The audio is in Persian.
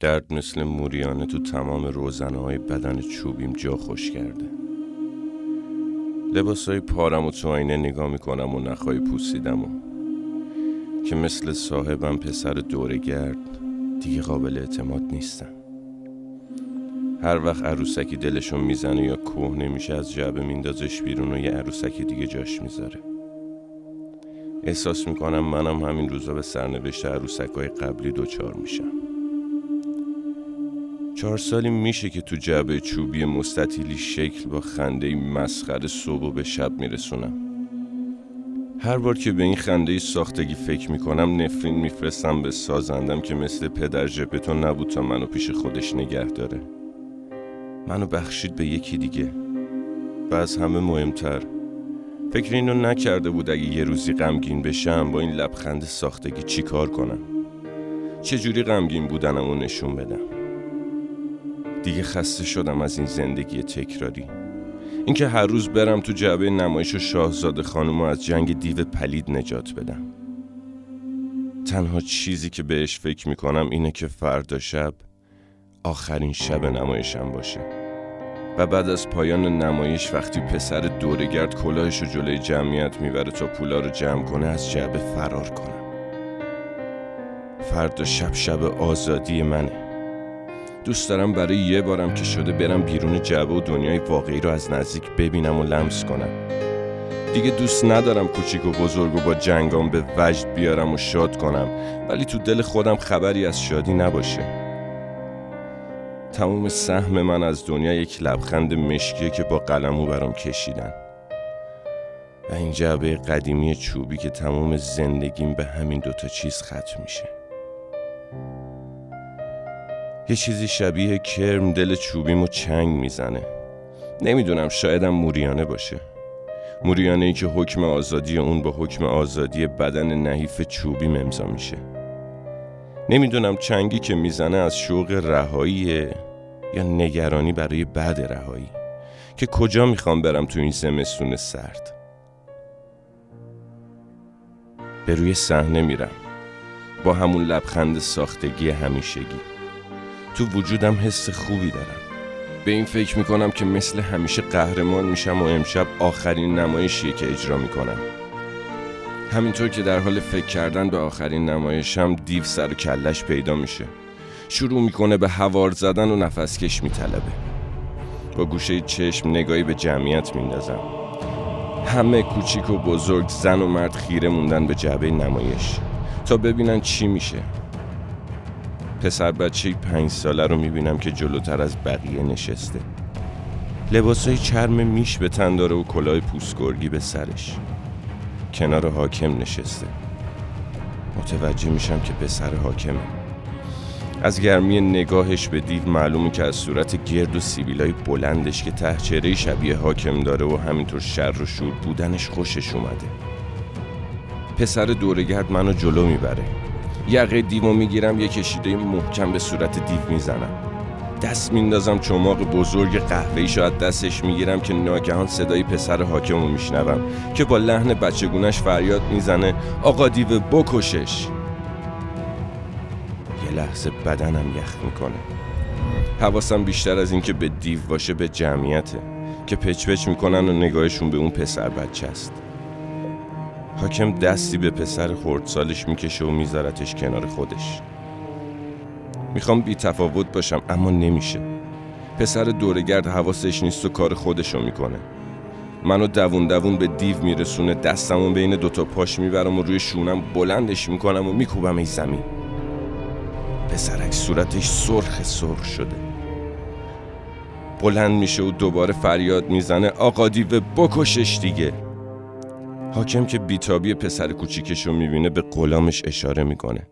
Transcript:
درد مثل موریانه تو تمام روزنه های بدن چوبیم جا خوش کرده. لباس های پارم و تو آینه نگاه می‌کنم و نخواهی پوسیدم و که مثل صاحبم پسر دورگرد دیگه قابل اعتماد نیستم. هر وقت عروسکی دلشون می‌زنه یا کوه نمیشه از جعبه میندازش بیرون و یه عروسکی دیگه جاش می‌ذاره. احساس می‌کنم منم همین روزا به سرنوشت عروسکای قبلی دوچار میشم. چهار سالی میشه که تو جعبه چوبی مستطیلی شکل با خنده مسخره صبح و به شب میرسونم. هر بار که به این خنده ساختگی فکر می‌کنم نفرین میفرستم به سازندم که مثل پدر جپتو نبود تا منو پیش خودش نگه داره. منو بخشید به یکی دیگه. و از همه مهمتر فکر اینو نکرده بود اگه یه روزی غمگین بشم با این لبخند ساختگی چی کار کنم؟ چجوری غمگین بودنم و نشون بدم؟ دیگه خسته شدم از این زندگی تکراری. اینکه هر روز برم تو جعبه نمایش و شاهزاده خانم از جنگ دیو پلید نجات بدم. تنها چیزی که بهش فکر می‌کنم اینه که فردا شب آخرین شب نمایشم باشه. و بعد از پایان نمایش وقتی پسر دورگرد کلاهش رو جلوی جمعیت می‌بره تا پولا رو جمع کنه از جعبه فرار کنم. فردا شب شب آزادی منه. دوست دارم برای یه بارم که شده برم بیرون جعبه و دنیای واقعی رو از نزدیک ببینم و لمس کنم. دیگه دوست ندارم کوچیک و بزرگ و با جنگام به وجد بیارم و شاد کنم. ولی تو دل خودم خبری از شادی نباشه. تموم سهم من از دنیا یک لبخند مشکیه که با قلمو برام کشیدن. و این جعبه قدیمی چوبی که تمام زندگیم به همین دوتا چیز ختم میشه. یه چیزی شبیه کرم دل چوبیمو چنگ می‌زنه. نمی‌دونم شایدم موریانه باشه. موریانه ای که حکم آزادی اون با حکم آزادی بدن نحیف چوبی امضا میشه. نمی‌دونم چنگی که می‌زنه از شوق رهایی یا نگرانی برای بعد رهایی. که کجا می‌خوام برم تو این زمستون سرد؟ به روی صحنه میرم. با همون لبخند ساختگی همیشگی. تو وجودم حس خوبی دارم. به این فکر می‌کنم که مثل همیشه قهرمان میشم و امشب آخرین نمایشیه که اجرا می‌کنم. همینطور که در حال فکر کردن به آخرین نمایشم دیو سر کلش پیدا میشه. شروع می‌کنه به هوار زدن و نفسکش میطلبه. با گوشه چشم نگاهی به جمعیت میندازم. همه کوچیک و بزرگ زن و مرد خیره موندن به جعبه نمایش. تا ببینن چی میشه. پسر بچه پنج ساله رو می‌بینم که جلوتر از بقیه نشسته. لباسای چرم میش به تن داره و کلاه پوسگرگی به سرش. کنار حاکم نشسته. متوجه میشم که پسر حاکمه. از گرمی نگاهش به دیو معلومه که از صورت گرد و سیبیلای بلندش که ته شبیه حاکم داره و همینطور شر و شور بودنش خوشش اومده. پسر دورگرد منو جلو می‌بره. یقه دیوو می‌گیرم یه کشیده محکم به صورت دیو می‌زنم. دست میندازم چماق بزرگ قهوه‌ای شاید دستش می‌گیرم که ناگهان صدای پسر حاکمو میشنوم که با لحن بچگونش فریاد می‌زنه آقا دیو بکشش. یه لحظه بدنم یخ می‌کنه. حواسم بیشتر از اینکه به دیو باشه به جمعیته که پچ می‌کنن و نگاهشون به اون پسر بچه است. حاکم دستی به پسر خردسالش می‌کشه و میذارتش کنار خودش. می‌خوام بی تفاوت باشم اما نمیشه. پسر دورگرد حواسش نیست و کار خودشو می‌کنه. منو دوون دوون به دیو میرسونه دستمو بین دوتا پاش می‌برم و روی شونم بلندش می‌کنم و میکوبم ای زمین. پسرک صورتش سرخ سرخ شده. بلند میشه و دوباره فریاد می‌زنه آقا دیو بکشش دیگه. حاکم که بیتابی پسر کوچیکش رو می‌بینه به غلامش اشاره می‌کنه.